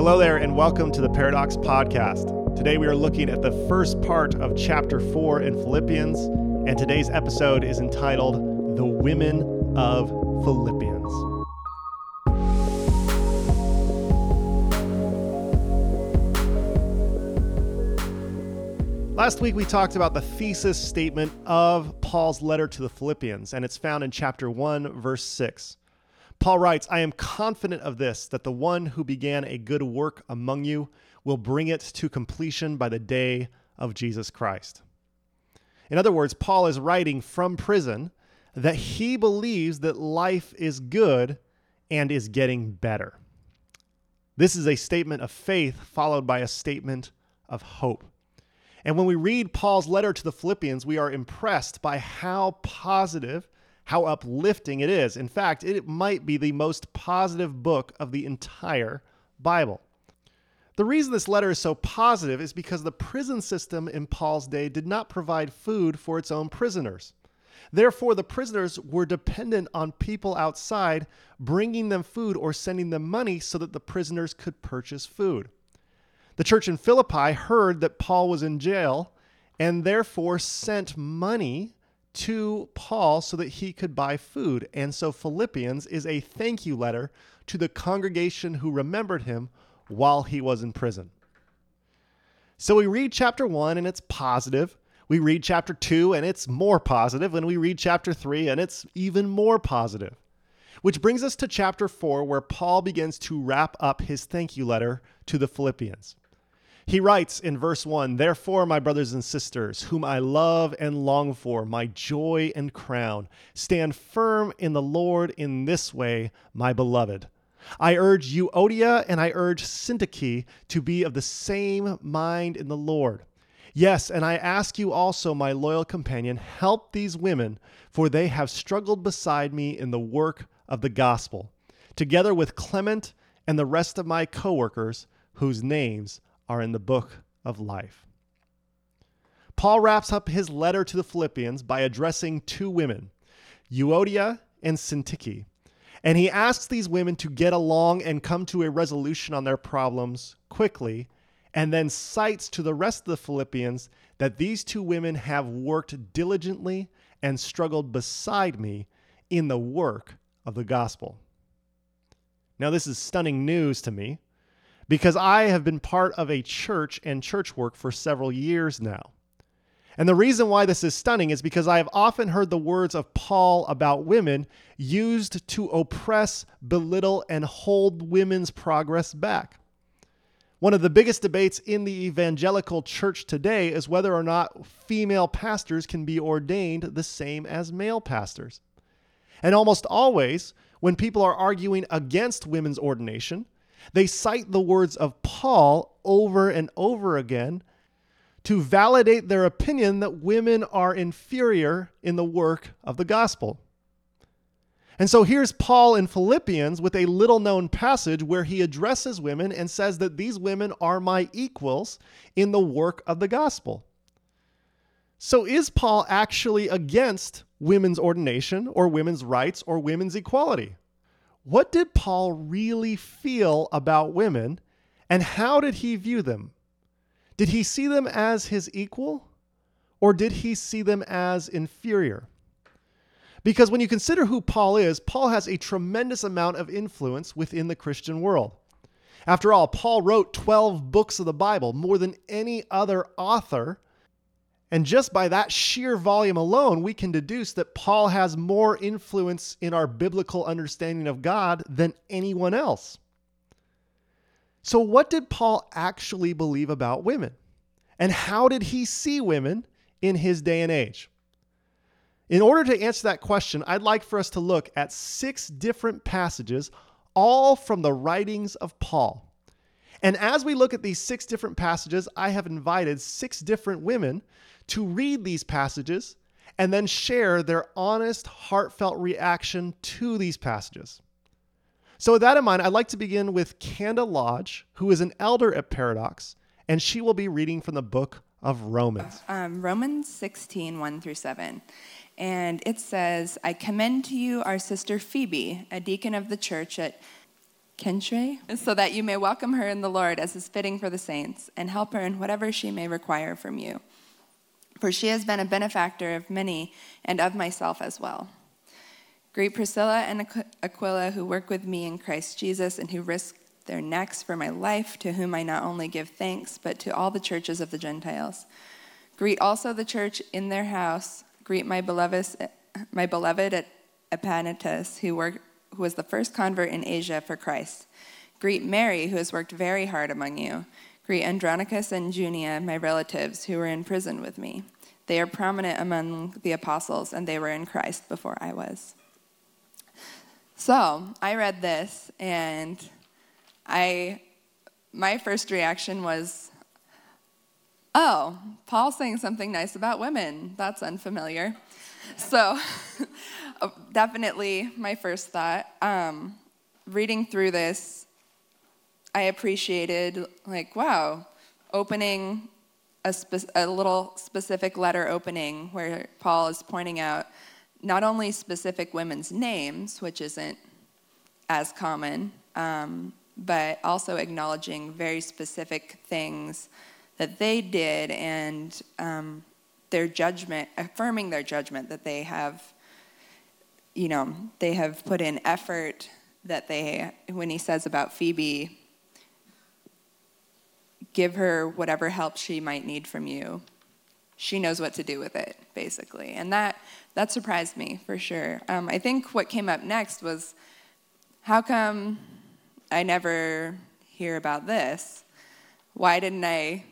Hello there, and welcome to the Paradox Podcast. Today we are looking at the first part of chapter 4 in Philippians, and today's episode is entitled The Women of Philippians. Last week we talked about the thesis statement of Paul's letter to the Philippians, and it's found in chapter 1, verse 6. Paul writes, I am confident of this, that the one who began a good work among you will bring it to completion by the day of Jesus Christ. In other words, Paul is writing from prison that he believes that life is good and is getting better. This is a statement of faith followed by a statement of hope. And when we read Paul's letter to the Philippians, we are impressed by how positive how uplifting it is. In fact, it might be the most positive book of the entire Bible. The reason this letter is so positive is because the prison system in Paul's day did not provide food for its own prisoners. Therefore, the prisoners were dependent on people outside bringing them food or sending them money so that the prisoners could purchase food. The church in Philippi heard that Paul was in jail and therefore sent money to Paul so that he could buy food. And so Philippians is a thank you letter to the congregation who remembered him while he was in prison. So we read chapter 1 and it's positive. We read chapter 2 and it's more positive. And we read chapter 3 and it's even more positive. Which brings us to chapter 4, where Paul begins to wrap up his thank you letter to the Philippians. He writes in verse 1 Therefore, my brothers and sisters, whom I love and long for, my joy and crown, stand firm in the Lord in this way, my beloved. I urge Euodia and I urge Syntyche to be of the same mind in the Lord. Yes, and I ask you also, my loyal companion, help these women, for they have struggled beside me in the work of the gospel, together with Clement and the rest of my co workers, whose names are in the book of life. Paul wraps up his letter to the Philippians by addressing two women, Euodia and Syntyche, and he asks these women to get along and come to a resolution on their problems quickly, and then cites to the rest of the Philippians that these two women have worked diligently and struggled beside me in the work of the gospel. Now, this is stunning news to me because I have been part of a church and church work for several years now. And the reason why this is stunning is because I have often heard the words of Paul about women used to oppress, belittle, and hold women's progress back. One of the biggest debates in the evangelical church today is whether or not female pastors can be ordained the same as male pastors. And almost always, when people are arguing against women's ordination, they cite the words of Paul over and over again to validate their opinion that women are inferior in the work of the gospel. And so here's Paul in Philippians with a little known passage where he addresses women and says that these women are my equals in the work of the gospel. So is Paul actually against women's ordination or women's rights or women's equality? What did Paul really feel about women and how did he view them? Did he see them as his equal or did he see them as inferior? Because when you consider who Paul is, Paul has a tremendous amount of influence within the Christian world. After all, Paul wrote 12 books of the Bible, more than any other author and just by that sheer volume alone, we can deduce that Paul has more influence in our biblical understanding of God than anyone else. So, what did Paul actually believe about women? And how did he see women in his day and age? In order to answer that question, I'd like for us to look at six different passages, all from the writings of Paul. And as we look at these six different passages, I have invited six different women to read these passages and then share their honest, heartfelt reaction to these passages. So, with that in mind, I'd like to begin with Kanda Lodge, who is an elder at Paradox, and she will be reading from the book of Romans. Um, Romans 16, 1 through 7. And it says, I commend to you our sister Phoebe, a deacon of the church at Cenchreae, so that you may welcome her in the Lord as is fitting for the saints, and help her in whatever she may require from you. For she has been a benefactor of many and of myself as well. Greet Priscilla and Aquila, who work with me in Christ Jesus and who risk their necks for my life, to whom I not only give thanks, but to all the churches of the Gentiles. Greet also the church in their house. Greet my beloved, my beloved Epaenetus, who worked who was the first convert in Asia for Christ. Greet Mary, who has worked very hard among you. Greet Andronicus and Junia, my relatives, who were in prison with me. They are prominent among the apostles, and they were in Christ before I was. So I read this, and I, my first reaction was, oh, Paul's saying something nice about women. That's unfamiliar. So definitely my first thought. Um, reading through this, I appreciated, like, wow, opening a, spe- a little specific letter opening where Paul is pointing out not only specific women's names, which isn't as common, um, but also acknowledging very specific things that they did and um, their judgment, affirming their judgment that they have you know, they have put in effort that they, when he says about Phoebe, give her whatever help she might need from you. She knows what to do with it, basically. And that, that surprised me for sure. Um, I think what came up next was how come I never hear about this? Why didn't I,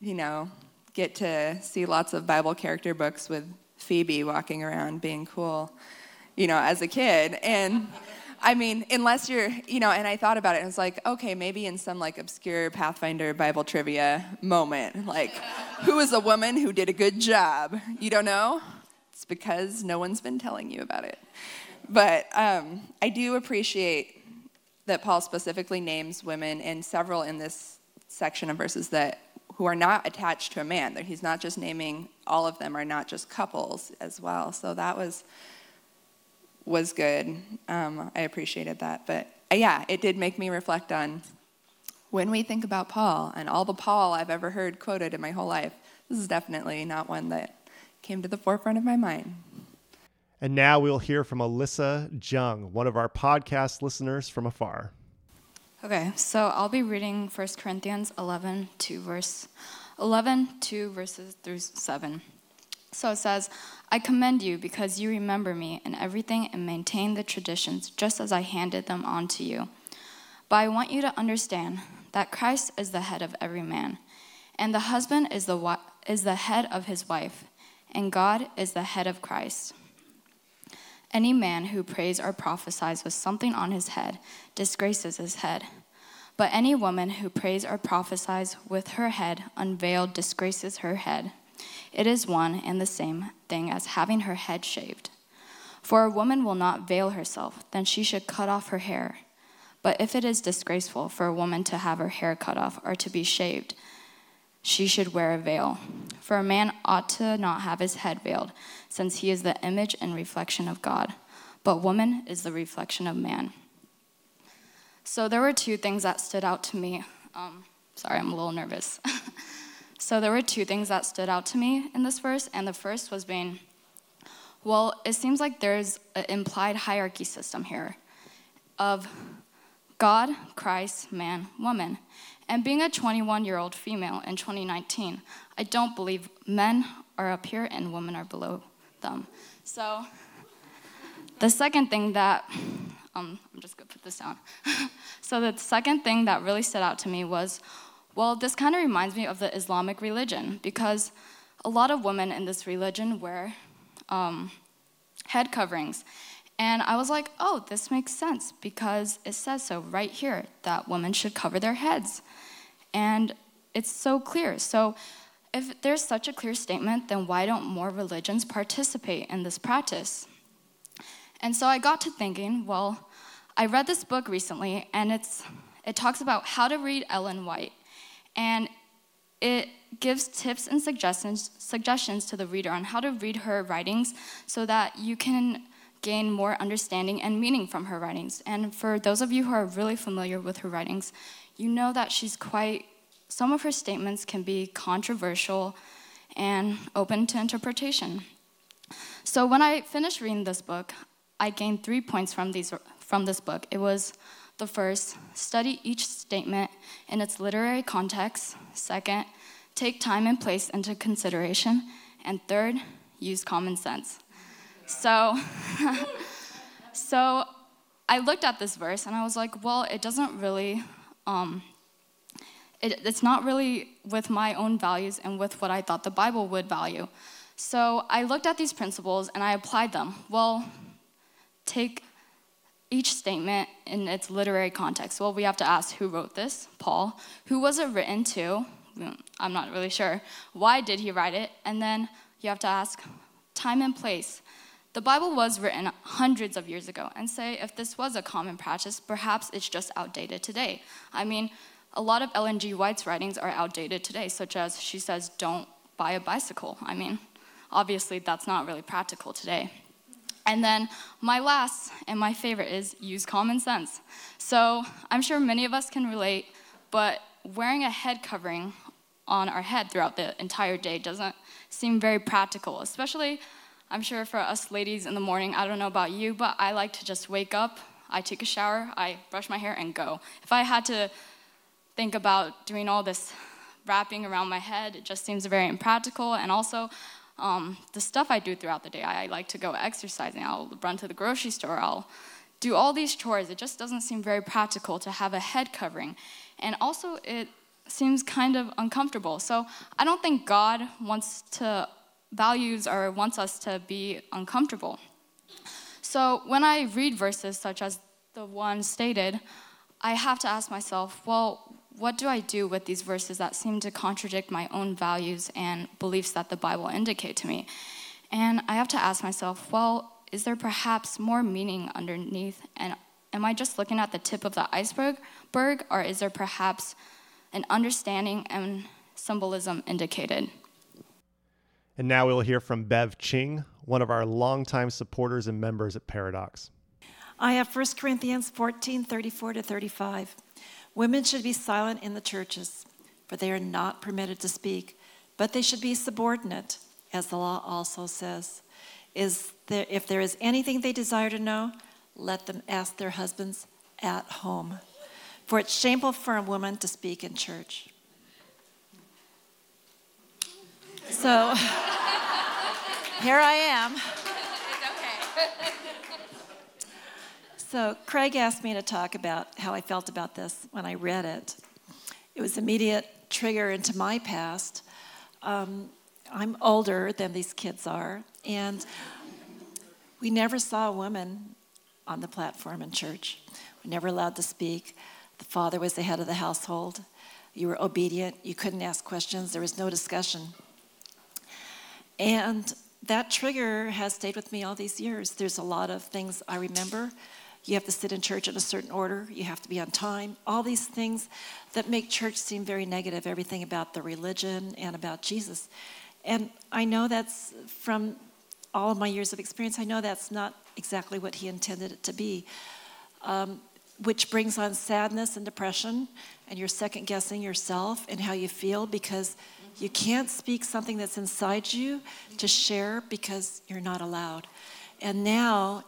you know, get to see lots of Bible character books with Phoebe walking around being cool? you know, as a kid. And I mean, unless you're, you know, and I thought about it and was like, okay, maybe in some like obscure Pathfinder Bible trivia moment, like, who is a woman who did a good job? You don't know? It's because no one's been telling you about it. But um, I do appreciate that Paul specifically names women and several in this section of verses that who are not attached to a man. That he's not just naming all of them are not just couples as well. So that was was good. Um, I appreciated that. But uh, yeah, it did make me reflect on when we think about Paul and all the Paul I've ever heard quoted in my whole life, this is definitely not one that came to the forefront of my mind. And now we'll hear from Alyssa Jung, one of our podcast listeners from afar. Okay, so I'll be reading 1 Corinthians 11, 2 verse 11, 2 verses through 7. So it says, I commend you because you remember me in everything and maintain the traditions just as I handed them on to you. But I want you to understand that Christ is the head of every man, and the husband is the, is the head of his wife, and God is the head of Christ. Any man who prays or prophesies with something on his head disgraces his head. But any woman who prays or prophesies with her head unveiled disgraces her head. It is one and the same thing as having her head shaved. For a woman will not veil herself, then she should cut off her hair. But if it is disgraceful for a woman to have her hair cut off or to be shaved, she should wear a veil. For a man ought to not have his head veiled, since he is the image and reflection of God. But woman is the reflection of man. So there were two things that stood out to me. Um, sorry, I'm a little nervous. So there were two things that stood out to me in this verse, and the first was being, well, it seems like there's an implied hierarchy system here of God, Christ, man, woman. And being a 21 year old female in 2019, I don't believe men are up here and women are below them. So the second thing that, um, I'm just gonna put this down. so the second thing that really stood out to me was well, this kind of reminds me of the Islamic religion because a lot of women in this religion wear um, head coverings. And I was like, oh, this makes sense because it says so right here that women should cover their heads. And it's so clear. So if there's such a clear statement, then why don't more religions participate in this practice? And so I got to thinking, well, I read this book recently, and it's, it talks about how to read Ellen White and it gives tips and suggestions, suggestions to the reader on how to read her writings so that you can gain more understanding and meaning from her writings. And for those of you who are really familiar with her writings, you know that she's quite, some of her statements can be controversial and open to interpretation. So when I finished reading this book, I gained three points from, these, from this book. It was the first, study each statement in its literary context. Second, take time and place into consideration. And third, use common sense. So, so I looked at this verse and I was like, well, it doesn't really, um, it, it's not really with my own values and with what I thought the Bible would value. So I looked at these principles and I applied them. Well, take each statement in its literary context. Well, we have to ask who wrote this? Paul. Who was it written to? Mm, I'm not really sure. Why did he write it? And then you have to ask time and place. The Bible was written hundreds of years ago, and say if this was a common practice, perhaps it's just outdated today. I mean, a lot of Ellen G. White's writings are outdated today, such as she says, don't buy a bicycle. I mean, obviously that's not really practical today. And then my last and my favorite is use common sense. So I'm sure many of us can relate, but wearing a head covering on our head throughout the entire day doesn't seem very practical, especially I'm sure for us ladies in the morning, I don't know about you, but I like to just wake up, I take a shower, I brush my hair, and go. If I had to think about doing all this wrapping around my head, it just seems very impractical. And also, um, the stuff I do throughout the day. I, I like to go exercising. I'll run to the grocery store. I'll do all these chores. It just doesn't seem very practical to have a head covering. And also, it seems kind of uncomfortable. So I don't think God wants to values or wants us to be uncomfortable. So when I read verses such as the one stated, I have to ask myself, well, what do I do with these verses that seem to contradict my own values and beliefs that the Bible indicate to me? And I have to ask myself, well, is there perhaps more meaning underneath? And am I just looking at the tip of the iceberg, or is there perhaps an understanding and symbolism indicated? And now we'll hear from Bev Ching, one of our longtime supporters and members at Paradox. I have 1 Corinthians 14 34 to 35. Women should be silent in the churches, for they are not permitted to speak, but they should be subordinate, as the law also says. Is there, if there is anything they desire to know, let them ask their husbands at home. For it's shameful for a woman to speak in church. So here I am. So, Craig asked me to talk about how I felt about this when I read it. It was an immediate trigger into my past. Um, I'm older than these kids are, and we never saw a woman on the platform in church. We never allowed to speak. The father was the head of the household. You were obedient. You couldn't ask questions. There was no discussion. And that trigger has stayed with me all these years. There's a lot of things I remember you have to sit in church in a certain order, you have to be on time, all these things that make church seem very negative, everything about the religion and about Jesus. And I know that's from all of my years of experience, I know that's not exactly what he intended it to be, um, which brings on sadness and depression, and you're second guessing yourself and how you feel because you can't speak something that's inside you to share because you're not allowed. And now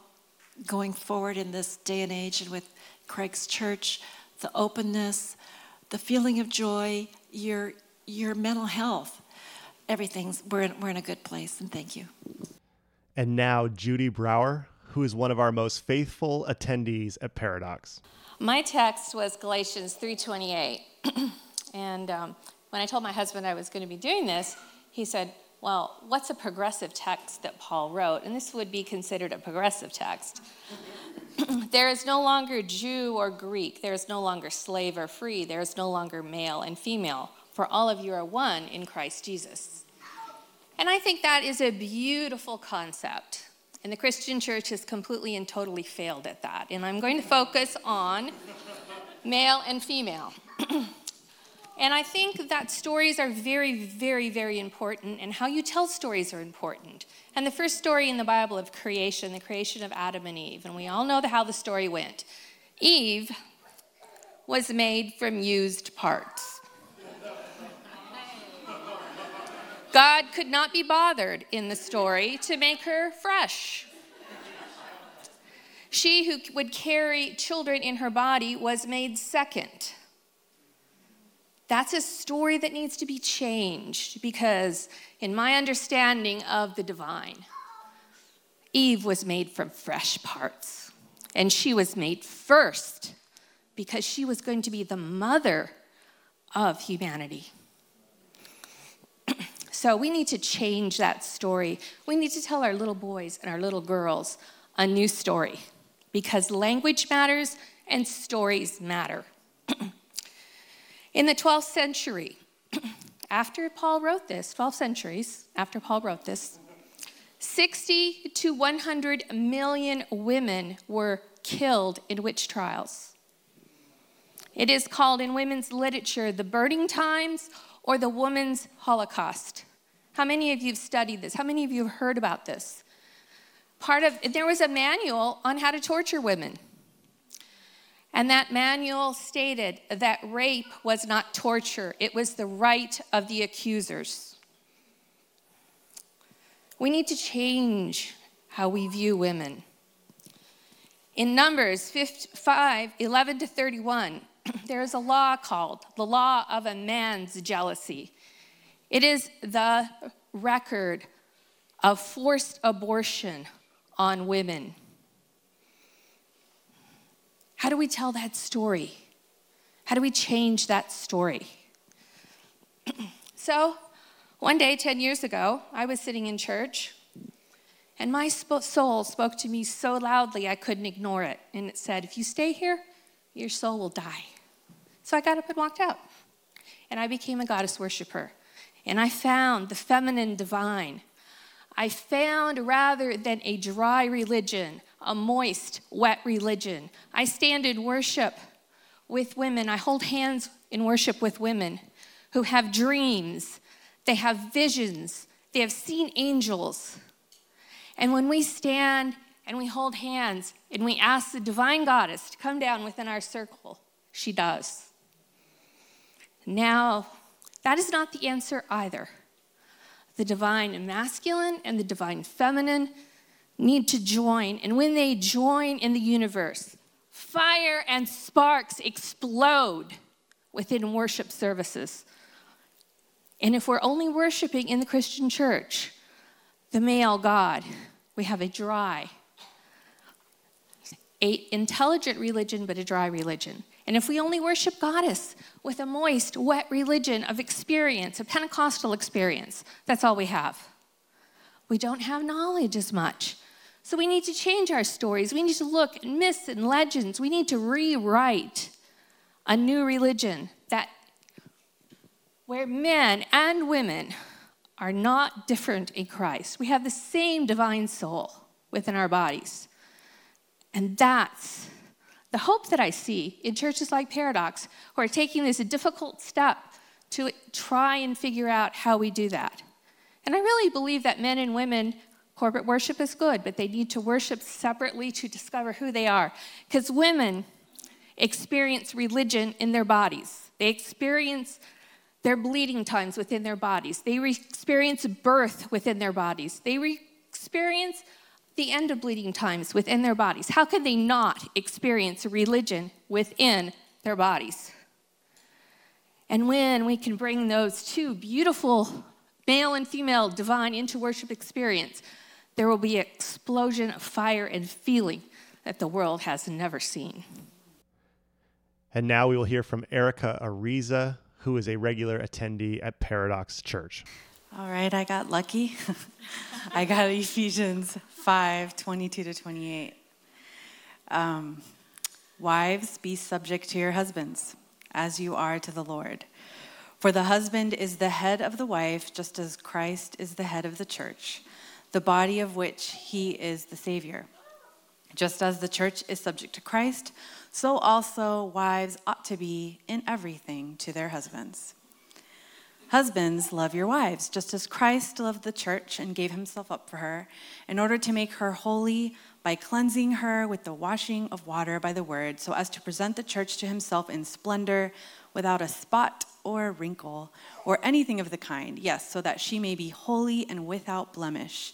going forward in this day and age and with Craig's church, the openness, the feeling of joy, your, your mental health, everything's, we're in, we're in a good place, and thank you. And now, Judy Brower, who is one of our most faithful attendees at Paradox. My text was Galatians 3:28, and um, when I told my husband I was going to be doing this, he said, well, what's a progressive text that Paul wrote? And this would be considered a progressive text. there is no longer Jew or Greek. There is no longer slave or free. There is no longer male and female. For all of you are one in Christ Jesus. And I think that is a beautiful concept. And the Christian church has completely and totally failed at that. And I'm going to focus on male and female. And I think that stories are very, very, very important, and how you tell stories are important. And the first story in the Bible of creation, the creation of Adam and Eve, and we all know how the story went. Eve was made from used parts. God could not be bothered in the story to make her fresh. She who would carry children in her body was made second. That's a story that needs to be changed because, in my understanding of the divine, Eve was made from fresh parts. And she was made first because she was going to be the mother of humanity. so we need to change that story. We need to tell our little boys and our little girls a new story because language matters and stories matter. In the 12th century, after Paul wrote this, 12 centuries after Paul wrote this, 60 to 100 million women were killed in witch trials. It is called in women's literature the burning times or the woman's holocaust. How many of you have studied this? How many of you have heard about this? Part of there was a manual on how to torture women. And that manual stated that rape was not torture, it was the right of the accusers. We need to change how we view women. In Numbers 5 11 to 31, there is a law called the law of a man's jealousy. It is the record of forced abortion on women. How do we tell that story? How do we change that story? so, one day, 10 years ago, I was sitting in church, and my soul spoke to me so loudly I couldn't ignore it. And it said, If you stay here, your soul will die. So I got up and walked out. And I became a goddess worshiper. And I found the feminine divine. I found rather than a dry religion, a moist, wet religion. I stand in worship with women. I hold hands in worship with women who have dreams, they have visions, they have seen angels. And when we stand and we hold hands and we ask the divine goddess to come down within our circle, she does. Now, that is not the answer either. The divine masculine and the divine feminine need to join. And when they join in the universe, fire and sparks explode within worship services. And if we're only worshiping in the Christian church, the male God, we have a dry, a intelligent religion, but a dry religion. And if we only worship goddess with a moist, wet religion of experience, a Pentecostal experience, that's all we have. We don't have knowledge as much. So we need to change our stories. We need to look at myths and legends. We need to rewrite a new religion that where men and women are not different in Christ. We have the same divine soul within our bodies. And that's the hope that I see in churches like Paradox who are taking this difficult step to try and figure out how we do that. And I really believe that men and women Corporate worship is good, but they need to worship separately to discover who they are. Because women experience religion in their bodies, they experience their bleeding times within their bodies, they re- experience birth within their bodies, they re- experience the end of bleeding times within their bodies. How can they not experience religion within their bodies? And when we can bring those two beautiful male and female divine into worship experience, there will be an explosion of fire and feeling that the world has never seen. And now we will hear from Erica Ariza, who is a regular attendee at Paradox Church. All right, I got lucky. I got Ephesians 5 22 to 28. Um, Wives, be subject to your husbands, as you are to the Lord. For the husband is the head of the wife, just as Christ is the head of the church the body of which he is the Savior. Just as the church is subject to Christ, so also wives ought to be in everything to their husbands. Husbands, love your wives, just as Christ loved the church and gave himself up for her, in order to make her holy by cleansing her with the washing of water by the word, so as to present the church to himself in splendor, without a spot or a wrinkle or anything of the kind. Yes, so that she may be holy and without blemish.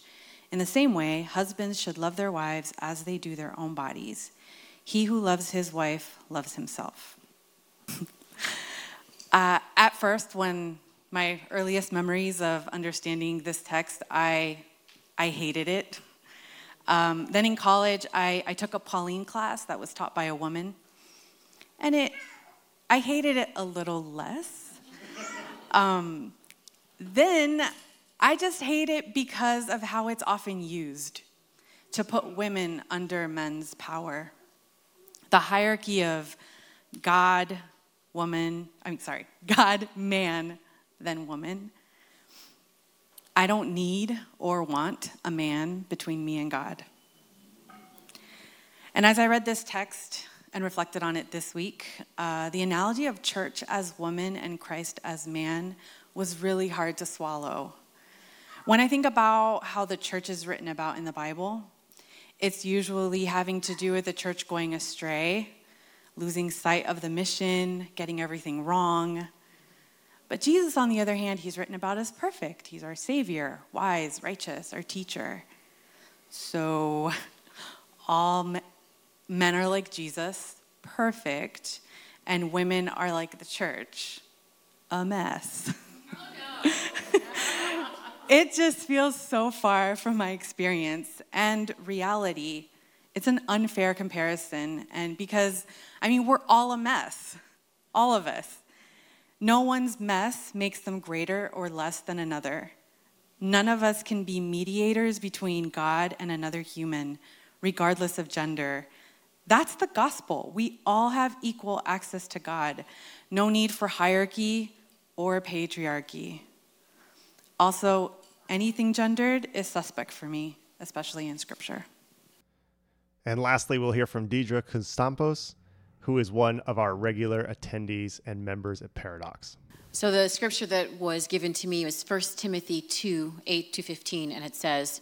In the same way, husbands should love their wives as they do their own bodies. He who loves his wife loves himself. uh, at first, when my earliest memories of understanding this text, I, I hated it. Um, then in college, I, I took a Pauline class that was taught by a woman, and it, I hated it a little less. Um, then I just hate it because of how it's often used to put women under men's power. The hierarchy of God, woman, I'm sorry, God, man, then woman. I don't need or want a man between me and God. And as I read this text and reflected on it this week, uh, the analogy of church as woman and Christ as man was really hard to swallow. When I think about how the church is written about in the Bible, it's usually having to do with the church going astray, losing sight of the mission, getting everything wrong. But Jesus, on the other hand, he's written about as perfect. He's our Savior, wise, righteous, our teacher. So all men are like Jesus, perfect, and women are like the church, a mess. it just feels so far from my experience and reality. It's an unfair comparison. And because, I mean, we're all a mess, all of us. No one's mess makes them greater or less than another. None of us can be mediators between God and another human, regardless of gender. That's the gospel. We all have equal access to God. No need for hierarchy or patriarchy. Also, anything gendered is suspect for me, especially in scripture. And lastly, we'll hear from Deidre Constampos, who is one of our regular attendees and members at Paradox. So the scripture that was given to me was 1 Timothy 2 8 to 15, and it says,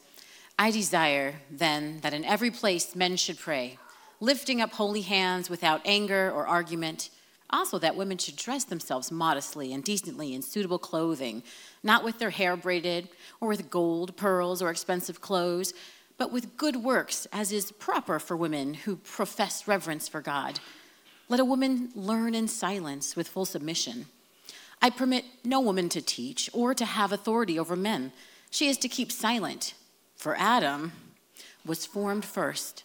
I desire then that in every place men should pray lifting up holy hands without anger or argument. Also, that women should dress themselves modestly and decently in suitable clothing, not with their hair braided or with gold, pearls, or expensive clothes, but with good works, as is proper for women who profess reverence for God. Let a woman learn in silence with full submission. I permit no woman to teach or to have authority over men. She is to keep silent, for Adam was formed first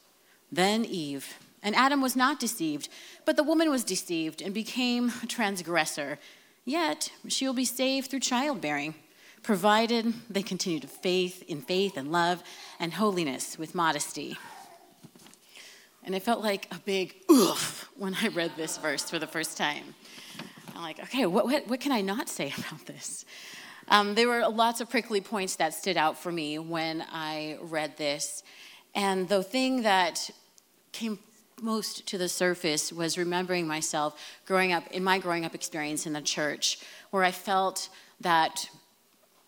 then Eve. And Adam was not deceived, but the woman was deceived and became a transgressor. Yet she will be saved through childbearing, provided they continue to faith in faith and love and holiness with modesty. And it felt like a big oof when I read this verse for the first time. I'm like, okay, what, what, what can I not say about this? Um, there were lots of prickly points that stood out for me when I read this. And the thing that came most to the surface was remembering myself growing up in my growing up experience in the church where i felt that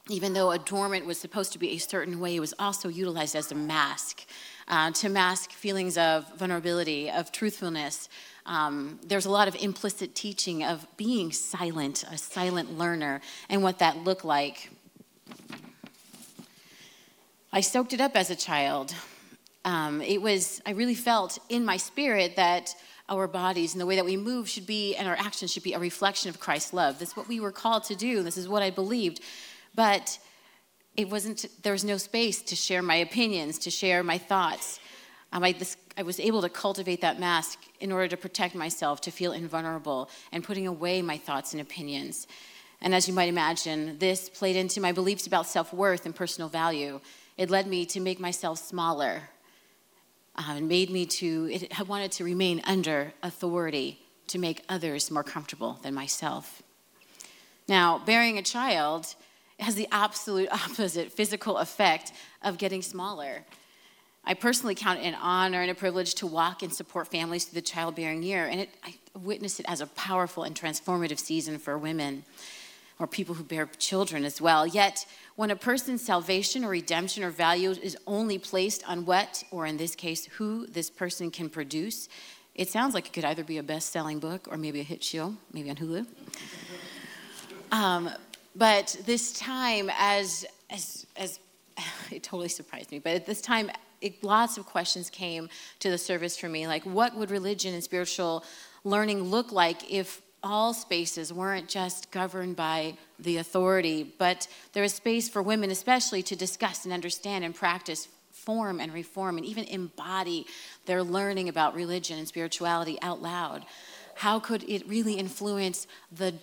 even though adornment was supposed to be a certain way it was also utilized as a mask uh, to mask feelings of vulnerability of truthfulness. Um, there's a lot of implicit teaching of being silent a silent learner and what that looked like. I soaked it up as a child um, it was, I really felt in my spirit that our bodies and the way that we move should be, and our actions should be a reflection of Christ's love. That's what we were called to do. This is what I believed. But it wasn't, there was no space to share my opinions, to share my thoughts. Um, I, this, I was able to cultivate that mask in order to protect myself, to feel invulnerable, and putting away my thoughts and opinions. And as you might imagine, this played into my beliefs about self worth and personal value. It led me to make myself smaller, uh, made me to, it, I wanted to remain under authority to make others more comfortable than myself. Now, bearing a child has the absolute opposite physical effect of getting smaller. I personally count it an honor and a privilege to walk and support families through the childbearing year, and it, I witness it as a powerful and transformative season for women or people who bear children as well. Yet, when a person's salvation or redemption or value is only placed on what, or in this case, who this person can produce, it sounds like it could either be a best selling book or maybe a hit show, maybe on Hulu. Um, but this time, as, as, as it totally surprised me, but at this time, it, lots of questions came to the service for me like, what would religion and spiritual learning look like if all spaces weren't just governed by the authority, but there was space for women, especially, to discuss and understand and practice, form and reform, and even embody their learning about religion and spirituality out loud. How could it really influence the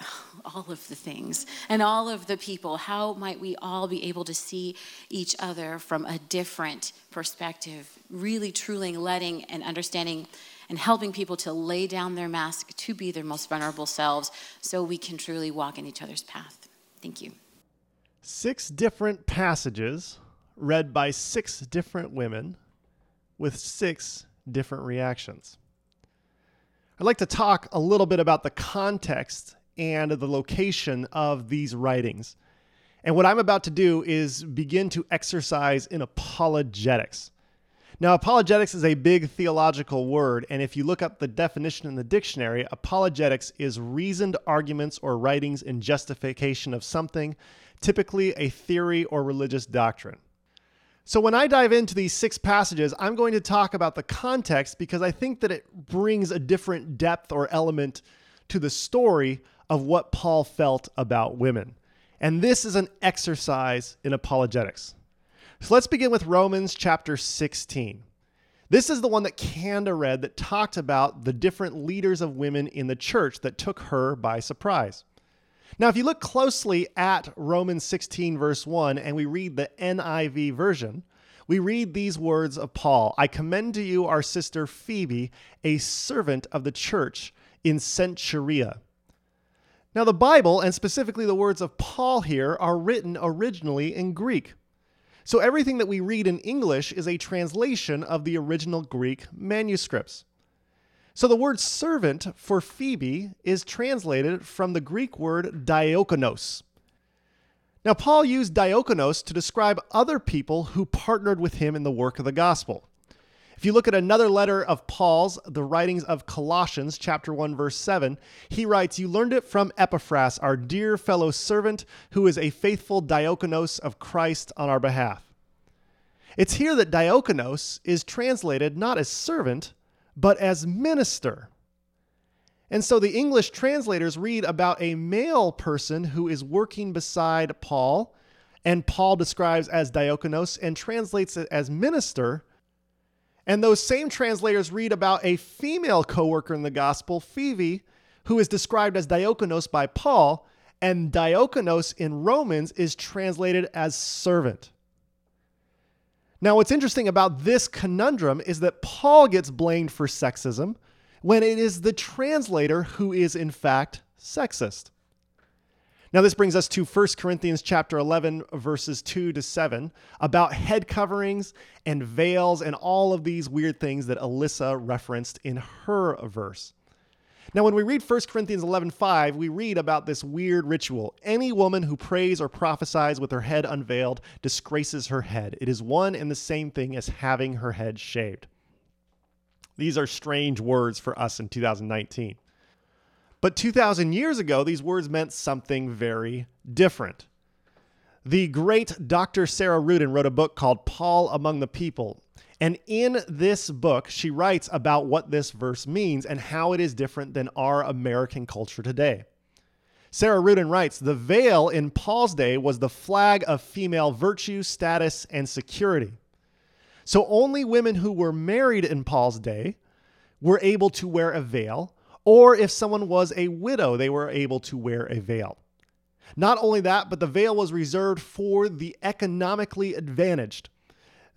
all of the things and all of the people? How might we all be able to see each other from a different perspective, really, truly letting and understanding and helping people to lay down their mask to be their most vulnerable selves so we can truly walk in each other's path. Thank you. Six different passages read by six different women with six different reactions. I'd like to talk a little bit about the context and the location of these writings. And what I'm about to do is begin to exercise in apologetics. Now, apologetics is a big theological word, and if you look up the definition in the dictionary, apologetics is reasoned arguments or writings in justification of something, typically a theory or religious doctrine. So, when I dive into these six passages, I'm going to talk about the context because I think that it brings a different depth or element to the story of what Paul felt about women. And this is an exercise in apologetics. So let's begin with Romans chapter 16. This is the one that Kanda read that talked about the different leaders of women in the church that took her by surprise. Now, if you look closely at Romans 16, verse 1, and we read the NIV version, we read these words of Paul I commend to you our sister Phoebe, a servant of the church in Cenchrea. Now, the Bible, and specifically the words of Paul here, are written originally in Greek. So everything that we read in English is a translation of the original Greek manuscripts. So the word servant for Phoebe is translated from the Greek word diakonos. Now, Paul used diakonos to describe other people who partnered with him in the work of the gospel. If you look at another letter of Paul's, the writings of Colossians, chapter 1, verse 7, he writes, You learned it from Epaphras, our dear fellow servant, who is a faithful diakonos of Christ on our behalf. It's here that diakonos is translated not as servant, but as minister. And so the English translators read about a male person who is working beside Paul, and Paul describes as diakonos and translates it as minister and those same translators read about a female co worker in the gospel, Phoebe, who is described as diakonos by Paul, and diakonos in Romans is translated as servant. Now, what's interesting about this conundrum is that Paul gets blamed for sexism when it is the translator who is, in fact, sexist. Now this brings us to 1 Corinthians chapter 11 verses 2 to 7 about head coverings and veils and all of these weird things that Alyssa referenced in her verse. Now when we read 1 Corinthians 11:5, we read about this weird ritual. Any woman who prays or prophesies with her head unveiled disgraces her head. It is one and the same thing as having her head shaved. These are strange words for us in 2019. But 2,000 years ago, these words meant something very different. The great Dr. Sarah Ruden wrote a book called Paul Among the People. And in this book, she writes about what this verse means and how it is different than our American culture today. Sarah Ruden writes The veil in Paul's day was the flag of female virtue, status, and security. So only women who were married in Paul's day were able to wear a veil, or if someone was a widow, they were able to wear a veil. Not only that, but the veil was reserved for the economically advantaged.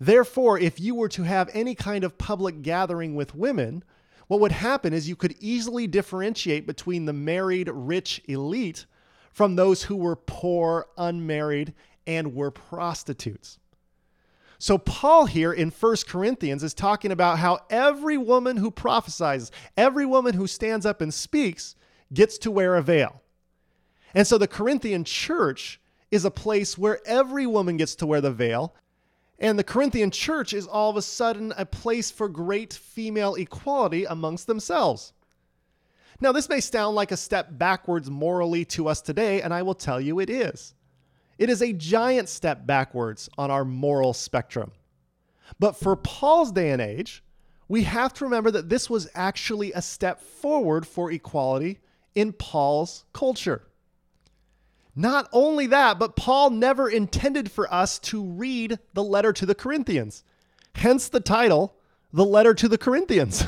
Therefore, if you were to have any kind of public gathering with women, what would happen is you could easily differentiate between the married rich elite from those who were poor, unmarried, and were prostitutes. So, Paul here in 1 Corinthians is talking about how every woman who prophesies, every woman who stands up and speaks, gets to wear a veil. And so, the Corinthian church is a place where every woman gets to wear the veil. And the Corinthian church is all of a sudden a place for great female equality amongst themselves. Now, this may sound like a step backwards morally to us today, and I will tell you it is. It is a giant step backwards on our moral spectrum. But for Paul's day and age, we have to remember that this was actually a step forward for equality in Paul's culture. Not only that, but Paul never intended for us to read the letter to the Corinthians. Hence the title, The Letter to the Corinthians.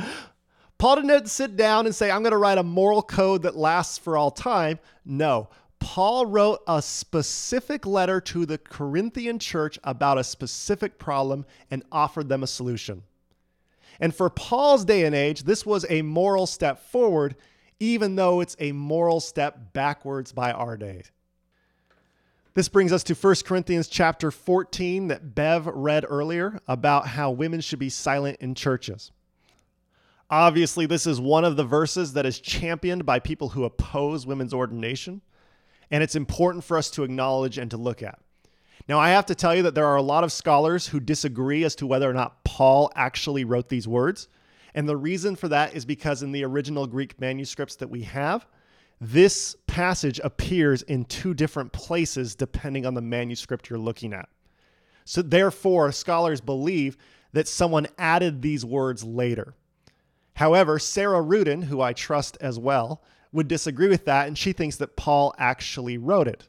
Paul didn't sit down and say, I'm going to write a moral code that lasts for all time. No, Paul wrote a specific letter to the Corinthian church about a specific problem and offered them a solution. And for Paul's day and age, this was a moral step forward, even though it's a moral step backwards by our day. This brings us to 1 Corinthians chapter 14 that Bev read earlier about how women should be silent in churches. Obviously, this is one of the verses that is championed by people who oppose women's ordination and it's important for us to acknowledge and to look at. Now, I have to tell you that there are a lot of scholars who disagree as to whether or not Paul actually wrote these words. And the reason for that is because in the original Greek manuscripts that we have, this passage appears in two different places depending on the manuscript you're looking at. So, therefore, scholars believe that someone added these words later. However, Sarah Ruden, who I trust as well, would disagree with that, and she thinks that Paul actually wrote it.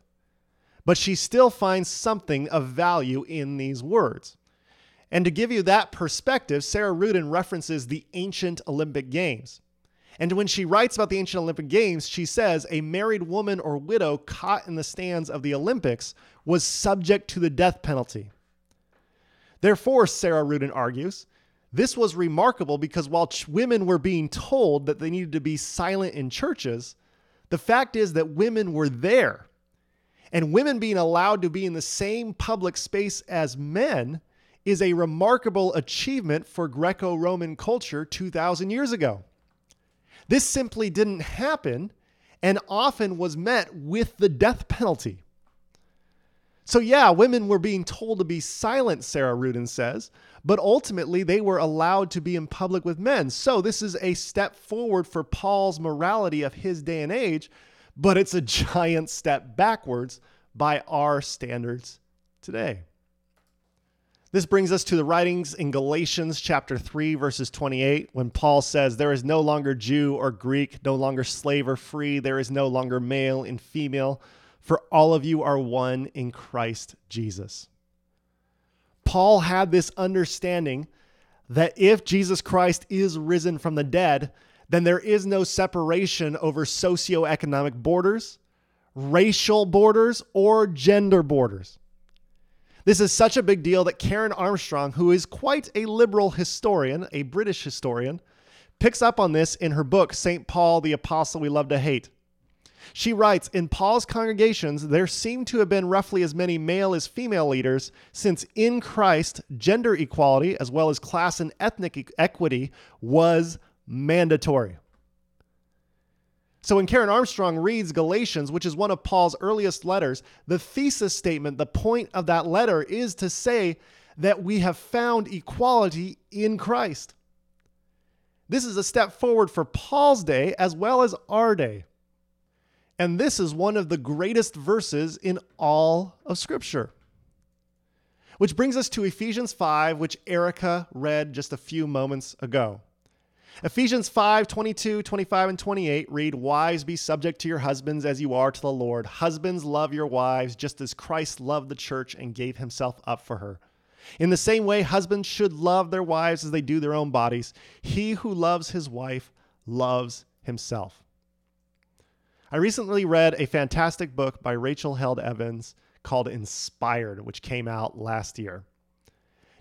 But she still finds something of value in these words. And to give you that perspective, Sarah Ruden references the ancient Olympic Games. And when she writes about the ancient Olympic Games, she says a married woman or widow caught in the stands of the Olympics was subject to the death penalty. Therefore, Sarah Ruden argues, this was remarkable because while ch- women were being told that they needed to be silent in churches, the fact is that women were there. And women being allowed to be in the same public space as men is a remarkable achievement for Greco Roman culture 2,000 years ago. This simply didn't happen and often was met with the death penalty. So, yeah, women were being told to be silent, Sarah Ruden says, but ultimately they were allowed to be in public with men. So, this is a step forward for Paul's morality of his day and age, but it's a giant step backwards by our standards today. This brings us to the writings in Galatians chapter 3, verses 28, when Paul says, There is no longer Jew or Greek, no longer slave or free, there is no longer male and female, for all of you are one in Christ Jesus. Paul had this understanding that if Jesus Christ is risen from the dead, then there is no separation over socioeconomic borders, racial borders, or gender borders. This is such a big deal that Karen Armstrong, who is quite a liberal historian, a British historian, picks up on this in her book, St. Paul, the Apostle We Love to Hate. She writes In Paul's congregations, there seem to have been roughly as many male as female leaders, since in Christ, gender equality, as well as class and ethnic equity, was mandatory. So when Karen Armstrong reads Galatians, which is one of Paul's earliest letters, the thesis statement, the point of that letter is to say that we have found equality in Christ. This is a step forward for Paul's day as well as our day. And this is one of the greatest verses in all of Scripture. Which brings us to Ephesians 5, which Erica read just a few moments ago. Ephesians 5 22, 25, and 28 read, Wives, be subject to your husbands as you are to the Lord. Husbands, love your wives, just as Christ loved the church and gave himself up for her. In the same way, husbands should love their wives as they do their own bodies. He who loves his wife loves himself. I recently read a fantastic book by Rachel Held Evans called Inspired, which came out last year.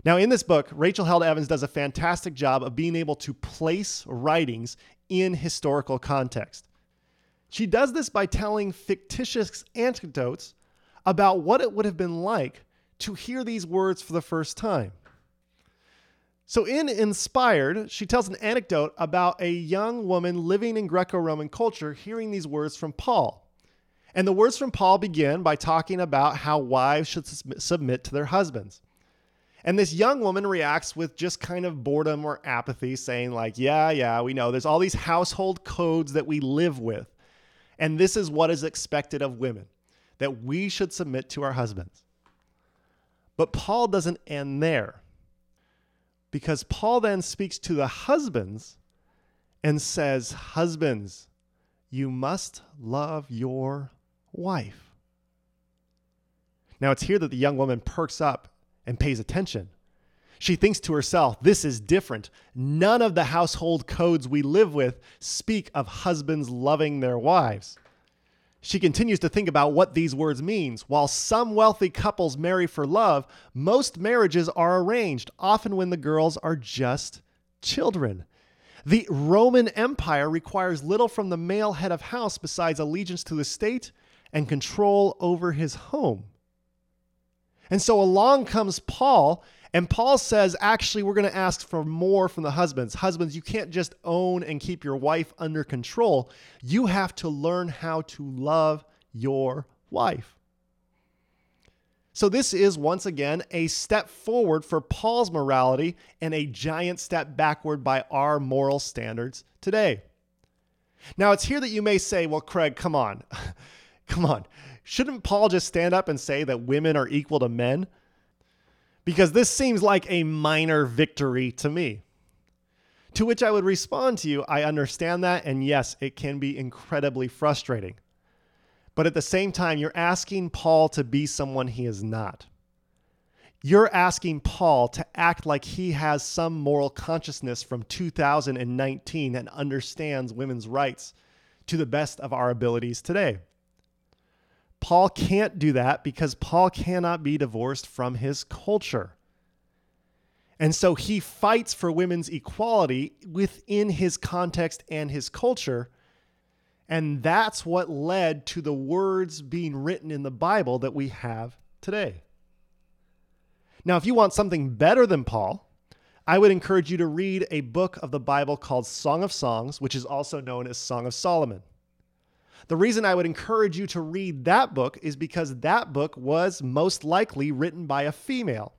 Now, in this book, Rachel Held Evans does a fantastic job of being able to place writings in historical context. She does this by telling fictitious anecdotes about what it would have been like to hear these words for the first time. So, in Inspired, she tells an anecdote about a young woman living in Greco Roman culture hearing these words from Paul. And the words from Paul begin by talking about how wives should submit to their husbands. And this young woman reacts with just kind of boredom or apathy, saying, like, yeah, yeah, we know there's all these household codes that we live with. And this is what is expected of women that we should submit to our husbands. But Paul doesn't end there because Paul then speaks to the husbands and says, Husbands, you must love your wife. Now it's here that the young woman perks up and pays attention. She thinks to herself, this is different. None of the household codes we live with speak of husbands loving their wives. She continues to think about what these words means. While some wealthy couples marry for love, most marriages are arranged, often when the girls are just children. The Roman Empire requires little from the male head of house besides allegiance to the state and control over his home. And so along comes Paul, and Paul says, actually, we're going to ask for more from the husbands. Husbands, you can't just own and keep your wife under control. You have to learn how to love your wife. So, this is once again a step forward for Paul's morality and a giant step backward by our moral standards today. Now, it's here that you may say, well, Craig, come on. come on. Shouldn't Paul just stand up and say that women are equal to men? Because this seems like a minor victory to me. To which I would respond to you, I understand that, and yes, it can be incredibly frustrating. But at the same time, you're asking Paul to be someone he is not. You're asking Paul to act like he has some moral consciousness from 2019 and understands women's rights to the best of our abilities today. Paul can't do that because Paul cannot be divorced from his culture. And so he fights for women's equality within his context and his culture. And that's what led to the words being written in the Bible that we have today. Now, if you want something better than Paul, I would encourage you to read a book of the Bible called Song of Songs, which is also known as Song of Solomon. The reason I would encourage you to read that book is because that book was most likely written by a female.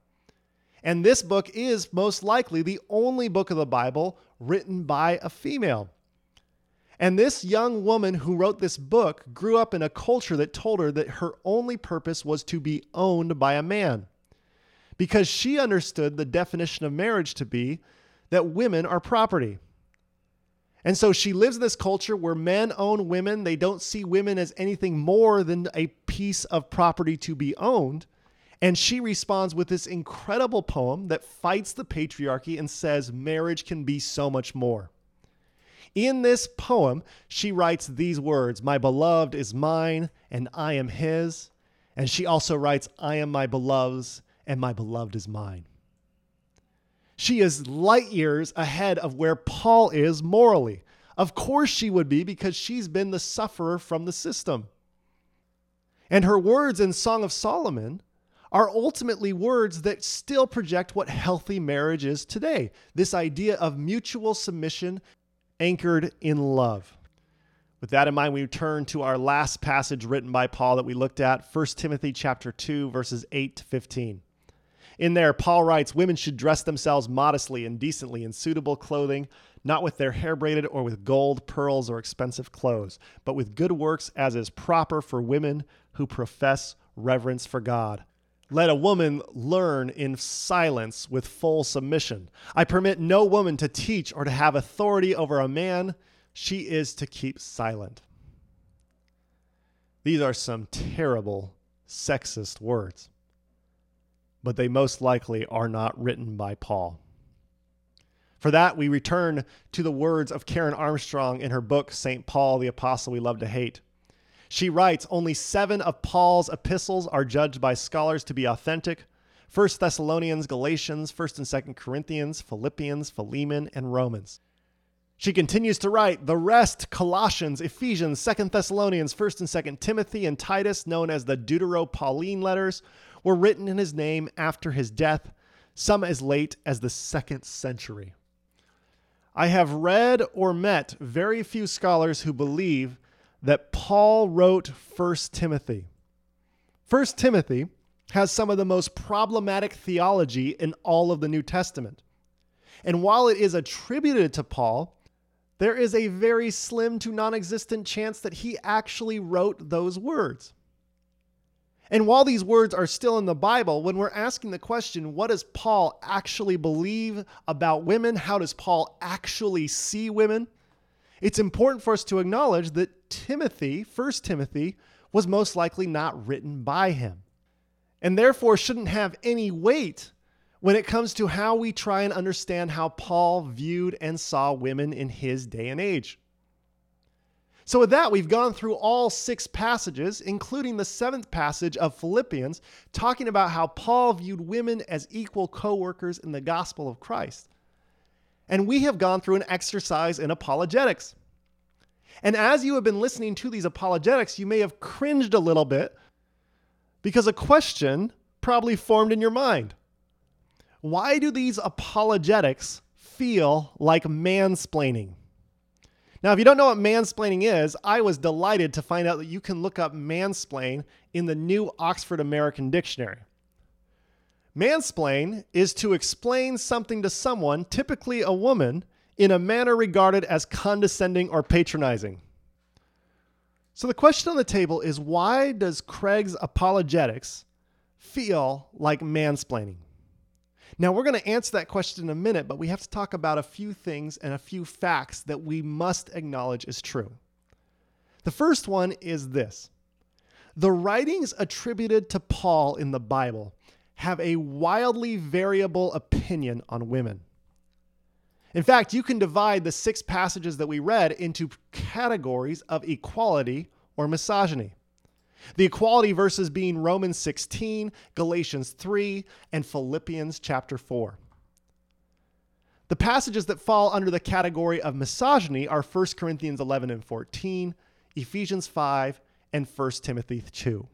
And this book is most likely the only book of the Bible written by a female. And this young woman who wrote this book grew up in a culture that told her that her only purpose was to be owned by a man. Because she understood the definition of marriage to be that women are property. And so she lives in this culture where men own women. They don't see women as anything more than a piece of property to be owned. And she responds with this incredible poem that fights the patriarchy and says marriage can be so much more. In this poem, she writes these words My beloved is mine, and I am his. And she also writes, I am my beloved's, and my beloved is mine. She is light years ahead of where Paul is morally. Of course, she would be because she's been the sufferer from the system. And her words in Song of Solomon are ultimately words that still project what healthy marriage is today this idea of mutual submission anchored in love. With that in mind, we turn to our last passage written by Paul that we looked at, 1 Timothy chapter 2 verses 8 to 15. In there, Paul writes women should dress themselves modestly and decently in suitable clothing, not with their hair braided or with gold, pearls, or expensive clothes, but with good works as is proper for women who profess reverence for God. Let a woman learn in silence with full submission. I permit no woman to teach or to have authority over a man. She is to keep silent. These are some terrible sexist words but they most likely are not written by Paul. For that, we return to the words of Karen Armstrong in her book, St. Paul, the Apostle We Love to Hate. She writes Only seven of Paul's epistles are judged by scholars to be authentic 1 Thessalonians, Galatians, 1 and 2 Corinthians, Philippians, Philemon, and Romans. She continues to write the rest Colossians, Ephesians, 2 Thessalonians, 1 and 2 Timothy, and Titus, known as the Deutero Pauline letters, were written in his name after his death, some as late as the second century. I have read or met very few scholars who believe that Paul wrote 1 Timothy. 1 Timothy has some of the most problematic theology in all of the New Testament. And while it is attributed to Paul, there is a very slim to non existent chance that he actually wrote those words. And while these words are still in the Bible, when we're asking the question, what does Paul actually believe about women? How does Paul actually see women? It's important for us to acknowledge that Timothy, 1 Timothy, was most likely not written by him, and therefore shouldn't have any weight when it comes to how we try and understand how Paul viewed and saw women in his day and age. So, with that, we've gone through all six passages, including the seventh passage of Philippians, talking about how Paul viewed women as equal co workers in the gospel of Christ. And we have gone through an exercise in apologetics. And as you have been listening to these apologetics, you may have cringed a little bit because a question probably formed in your mind. Why do these apologetics feel like mansplaining? Now, if you don't know what mansplaining is, I was delighted to find out that you can look up mansplain in the new Oxford American Dictionary. Mansplain is to explain something to someone, typically a woman, in a manner regarded as condescending or patronizing. So the question on the table is why does Craig's apologetics feel like mansplaining? Now, we're going to answer that question in a minute, but we have to talk about a few things and a few facts that we must acknowledge is true. The first one is this the writings attributed to Paul in the Bible have a wildly variable opinion on women. In fact, you can divide the six passages that we read into categories of equality or misogyny. The equality verses being Romans 16, Galatians 3, and Philippians chapter 4. The passages that fall under the category of misogyny are 1 Corinthians 11 and 14, Ephesians 5, and 1 Timothy 2.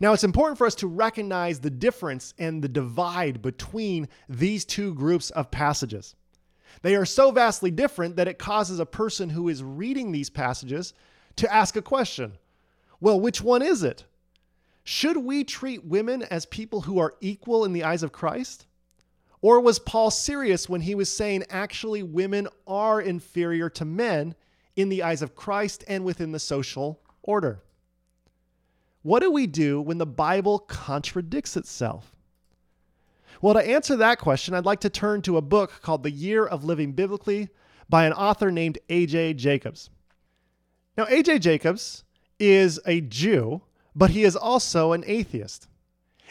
Now, it's important for us to recognize the difference and the divide between these two groups of passages. They are so vastly different that it causes a person who is reading these passages to ask a question well, which one is it? Should we treat women as people who are equal in the eyes of Christ? Or was Paul serious when he was saying actually women are inferior to men in the eyes of Christ and within the social order? What do we do when the Bible contradicts itself? Well, to answer that question, I'd like to turn to a book called The Year of Living Biblically by an author named A.J. Jacobs. Now, A.J. Jacobs is a Jew, but he is also an atheist.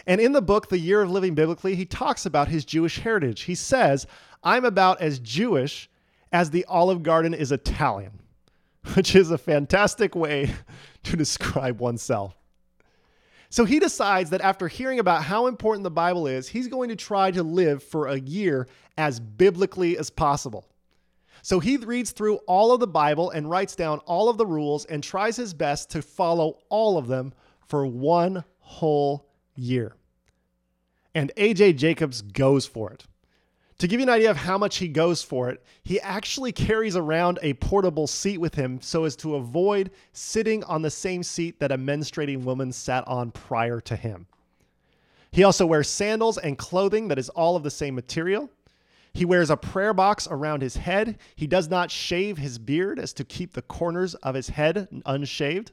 And in the book, The Year of Living Biblically, he talks about his Jewish heritage. He says, I'm about as Jewish as the Olive Garden is Italian, which is a fantastic way to describe oneself. So he decides that after hearing about how important the Bible is, he's going to try to live for a year as biblically as possible. So he reads through all of the Bible and writes down all of the rules and tries his best to follow all of them for one whole year. And AJ Jacobs goes for it. To give you an idea of how much he goes for it, he actually carries around a portable seat with him so as to avoid sitting on the same seat that a menstruating woman sat on prior to him. He also wears sandals and clothing that is all of the same material. He wears a prayer box around his head. He does not shave his beard as to keep the corners of his head unshaved.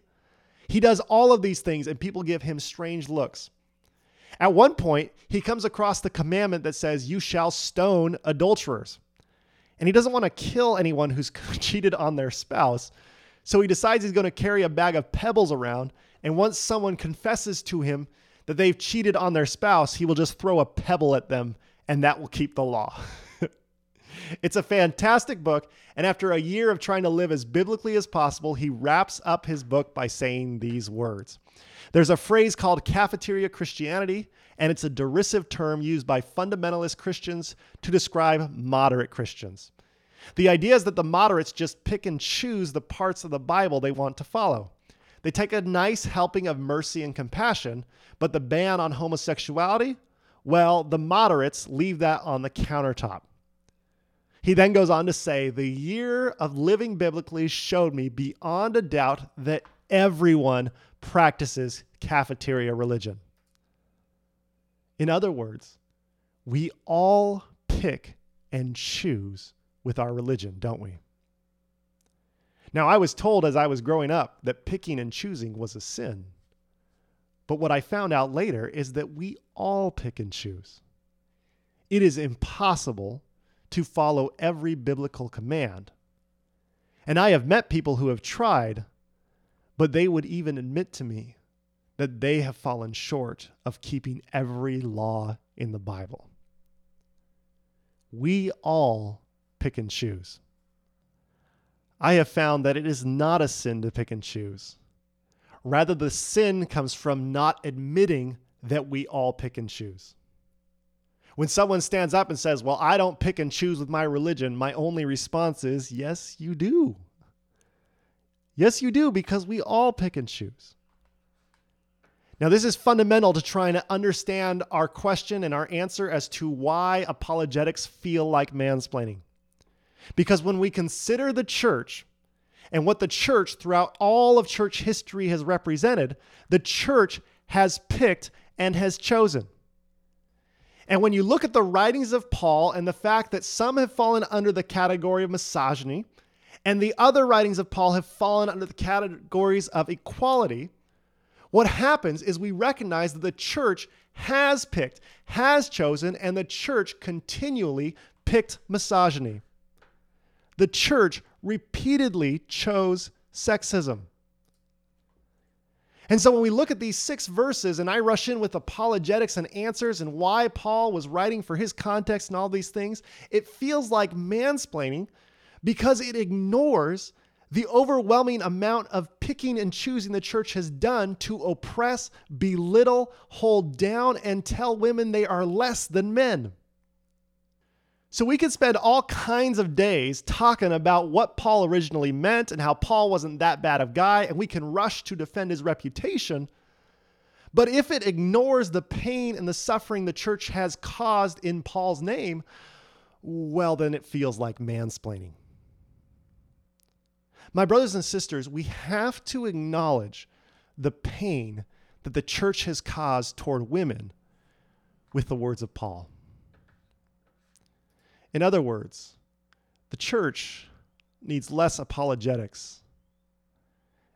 He does all of these things, and people give him strange looks. At one point, he comes across the commandment that says, You shall stone adulterers. And he doesn't want to kill anyone who's cheated on their spouse. So he decides he's going to carry a bag of pebbles around. And once someone confesses to him that they've cheated on their spouse, he will just throw a pebble at them, and that will keep the law. It's a fantastic book. And after a year of trying to live as biblically as possible, he wraps up his book by saying these words. There's a phrase called cafeteria Christianity, and it's a derisive term used by fundamentalist Christians to describe moderate Christians. The idea is that the moderates just pick and choose the parts of the Bible they want to follow. They take a nice helping of mercy and compassion, but the ban on homosexuality, well, the moderates leave that on the countertop. He then goes on to say, The year of living biblically showed me beyond a doubt that everyone practices cafeteria religion. In other words, we all pick and choose with our religion, don't we? Now, I was told as I was growing up that picking and choosing was a sin. But what I found out later is that we all pick and choose. It is impossible to follow every biblical command. And I have met people who have tried, but they would even admit to me that they have fallen short of keeping every law in the Bible. We all pick and choose. I have found that it is not a sin to pick and choose. Rather, the sin comes from not admitting that we all pick and choose. When someone stands up and says, Well, I don't pick and choose with my religion, my only response is, Yes, you do. Yes, you do, because we all pick and choose. Now, this is fundamental to trying to understand our question and our answer as to why apologetics feel like mansplaining. Because when we consider the church and what the church throughout all of church history has represented, the church has picked and has chosen. And when you look at the writings of Paul and the fact that some have fallen under the category of misogyny, and the other writings of Paul have fallen under the categories of equality, what happens is we recognize that the church has picked, has chosen, and the church continually picked misogyny. The church repeatedly chose sexism. And so when we look at these six verses and I rush in with apologetics and answers and why Paul was writing for his context and all these things, it feels like mansplaining because it ignores the overwhelming amount of picking and choosing the church has done to oppress, belittle, hold down, and tell women they are less than men. So we could spend all kinds of days talking about what Paul originally meant and how Paul wasn't that bad of guy, and we can rush to defend his reputation. But if it ignores the pain and the suffering the church has caused in Paul's name, well, then it feels like mansplaining. My brothers and sisters, we have to acknowledge the pain that the church has caused toward women with the words of Paul. In other words, the church needs less apologetics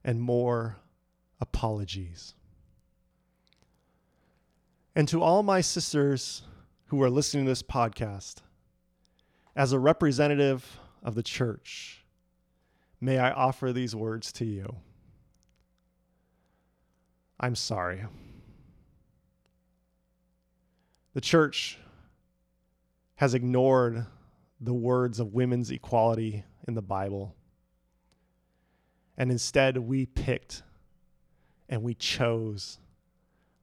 and more apologies. And to all my sisters who are listening to this podcast, as a representative of the church, may I offer these words to you. I'm sorry. The church has ignored the words of women's equality in the Bible. And instead, we picked and we chose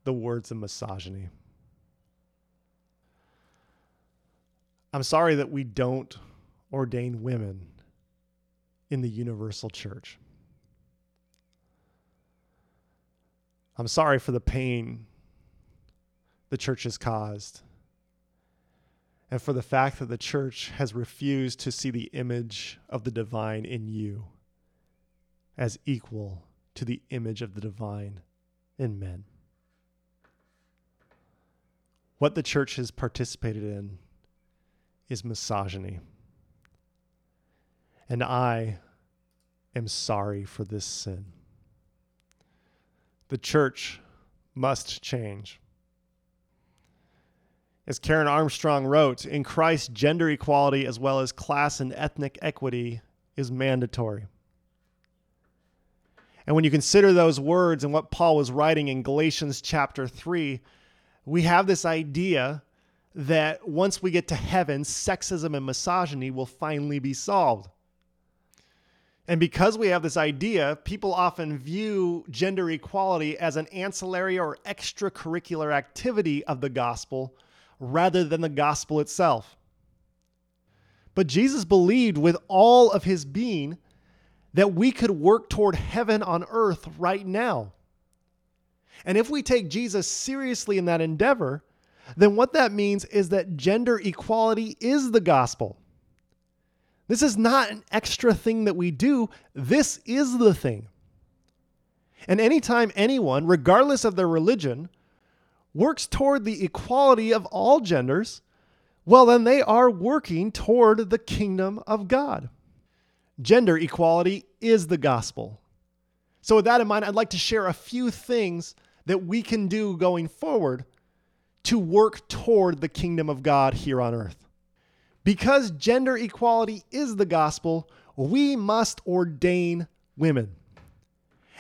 the words of misogyny. I'm sorry that we don't ordain women in the universal church. I'm sorry for the pain the church has caused and for the fact that the church has refused to see the image of the divine in you as equal to the image of the divine in men. What the church has participated in is misogyny. And I am sorry for this sin. The church must change. As Karen Armstrong wrote, in Christ, gender equality as well as class and ethnic equity is mandatory. And when you consider those words and what Paul was writing in Galatians chapter 3, we have this idea that once we get to heaven, sexism and misogyny will finally be solved. And because we have this idea, people often view gender equality as an ancillary or extracurricular activity of the gospel rather than the gospel itself. But Jesus believed with all of his being that we could work toward heaven on earth right now. And if we take Jesus seriously in that endeavor, then what that means is that gender equality is the gospel. This is not an extra thing that we do, this is the thing. And anytime anyone, regardless of their religion, works toward the equality of all genders, well, then they are working toward the kingdom of God. Gender equality is the gospel. So, with that in mind, I'd like to share a few things that we can do going forward to work toward the kingdom of God here on earth. Because gender equality is the gospel, we must ordain women.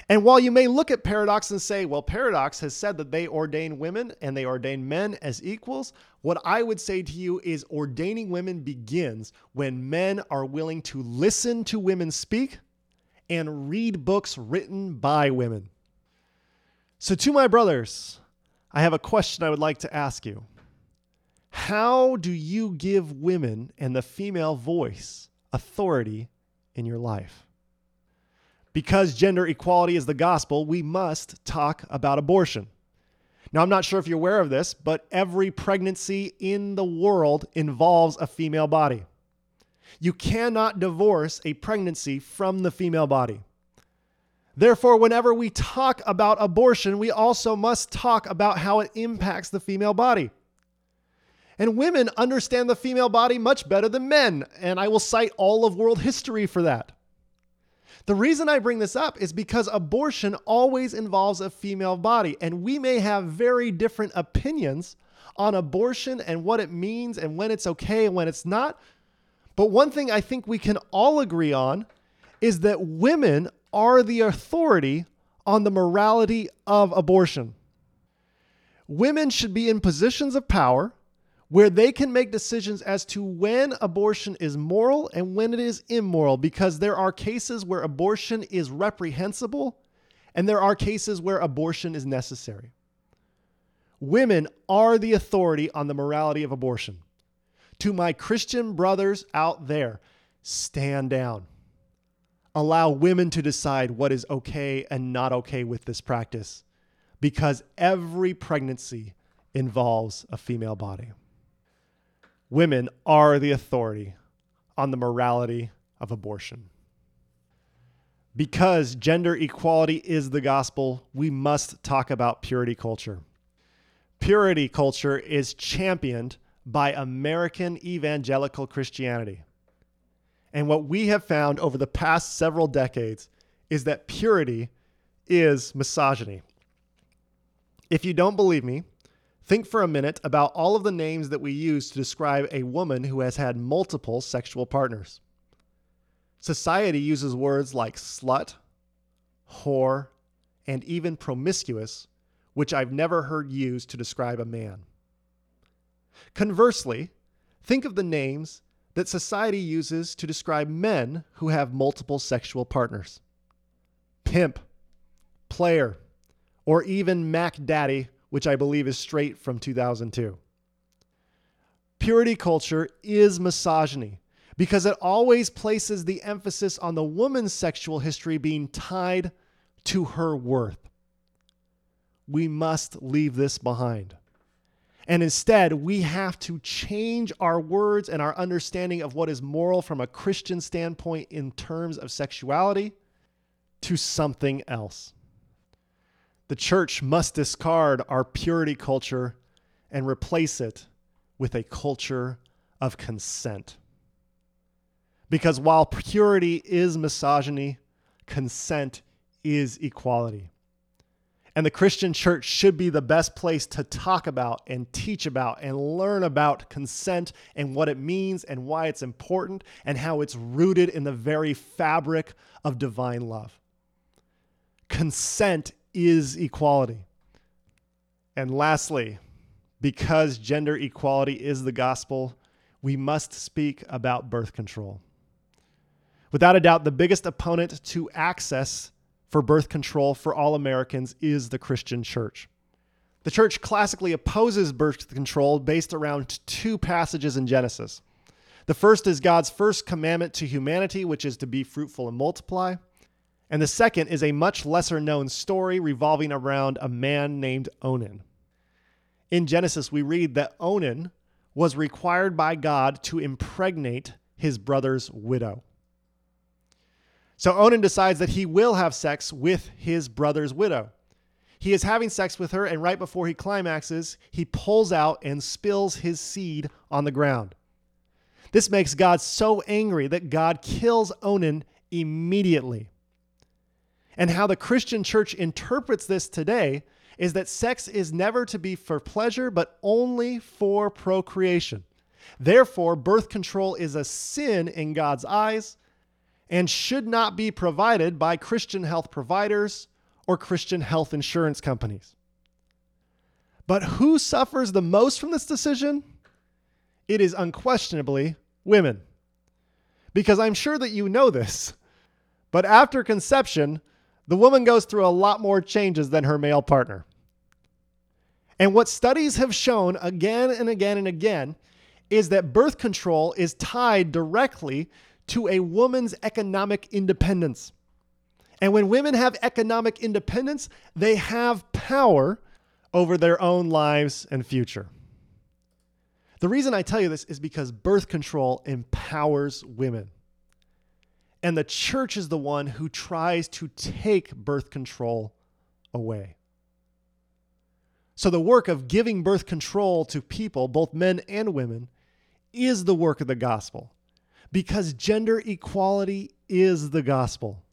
And while you may look at Paradox and say, well, Paradox has said that they ordain women and they ordain men as equals, what I would say to you is ordaining women begins when men are willing to listen to women speak and read books written by women. So, to my brothers, I have a question I would like to ask you. How do you give women and the female voice authority in your life? Because gender equality is the gospel, we must talk about abortion. Now, I'm not sure if you're aware of this, but every pregnancy in the world involves a female body. You cannot divorce a pregnancy from the female body. Therefore, whenever we talk about abortion, we also must talk about how it impacts the female body. And women understand the female body much better than men, and I will cite all of world history for that. The reason I bring this up is because abortion always involves a female body, and we may have very different opinions on abortion and what it means and when it's okay and when it's not. But one thing I think we can all agree on is that women are the authority on the morality of abortion. Women should be in positions of power where they can make decisions as to when abortion is moral and when it is immoral, because there are cases where abortion is reprehensible and there are cases where abortion is necessary. Women are the authority on the morality of abortion. To my Christian brothers out there, stand down allow women to decide what is okay and not okay with this practice because every pregnancy involves a female body. Women are the authority on the morality of abortion. Because gender equality is the gospel, we must talk about purity culture. Purity culture is championed by American evangelical Christianity. And what we have found over the past several decades is that purity is misogyny. If you don't believe me, think for a minute about all of the names that we use to describe a woman who has had multiple sexual partners. Society uses words like slut, whore, and even promiscuous, which I've never heard used to describe a man. Conversely, think of the names that society uses to describe men who have multiple sexual partners pimp, player, or even Mac Daddy, which I believe is straight from 2002. Purity culture is misogyny because it always places the emphasis on the woman's sexual history being tied to her worth. We must leave this behind. And instead, we have to change our words and our understanding of what is moral from a Christian standpoint in terms of sexuality to something else. The church must discard our purity culture and replace it with a culture of consent. Because while purity is misogyny, consent is equality. And the Christian church should be the best place to talk about and teach about and learn about consent and what it means and why it's important and how it's rooted in the very fabric of divine love. Consent is equality. And lastly, because gender equality is the gospel, we must speak about birth control. Without a doubt, the biggest opponent to access for birth control for all Americans is the Christian church. The church classically opposes birth control based around two passages in Genesis. The first is God's first commandment to humanity, which is to be fruitful and multiply. And the second is a much lesser known story revolving around a man named Onan. In Genesis, we read that Onan was required by God to impregnate his brother's widow. So Onan decides that he will have sex with his brother's widow. He is having sex with her, and right before he climaxes, he pulls out and spills his seed on the ground. This makes God so angry that God kills Onan immediately. And how the Christian church interprets this today is that sex is never to be for pleasure, but only for procreation. Therefore, birth control is a sin in God's eyes and should not be provided by Christian health providers or Christian health insurance companies. But who suffers the most from this decision? It is unquestionably women. Because I'm sure that you know this, but after conception, the woman goes through a lot more changes than her male partner. And what studies have shown again and again and again is that birth control is tied directly to a woman's economic independence. And when women have economic independence, they have power over their own lives and future. The reason I tell you this is because birth control empowers women. And the church is the one who tries to take birth control away. So, the work of giving birth control to people, both men and women, is the work of the gospel because gender equality is the gospel.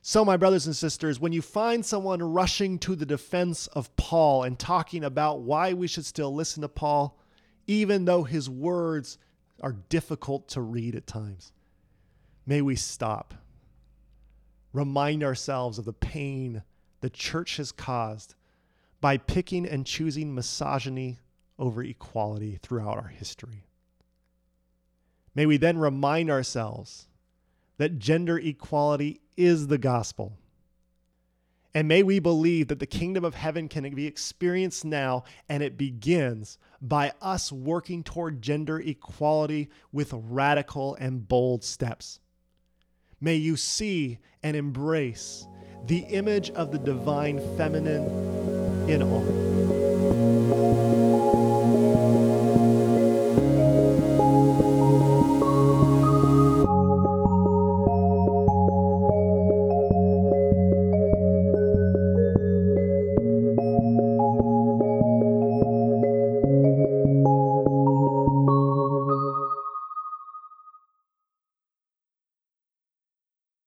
So, my brothers and sisters, when you find someone rushing to the defense of Paul and talking about why we should still listen to Paul, even though his words are difficult to read at times, may we stop. Remind ourselves of the pain the church has caused by picking and choosing misogyny over equality throughout our history. May we then remind ourselves that gender equality is the gospel. And may we believe that the kingdom of heaven can be experienced now, and it begins by us working toward gender equality with radical and bold steps. May you see and embrace the image of the divine feminine in all.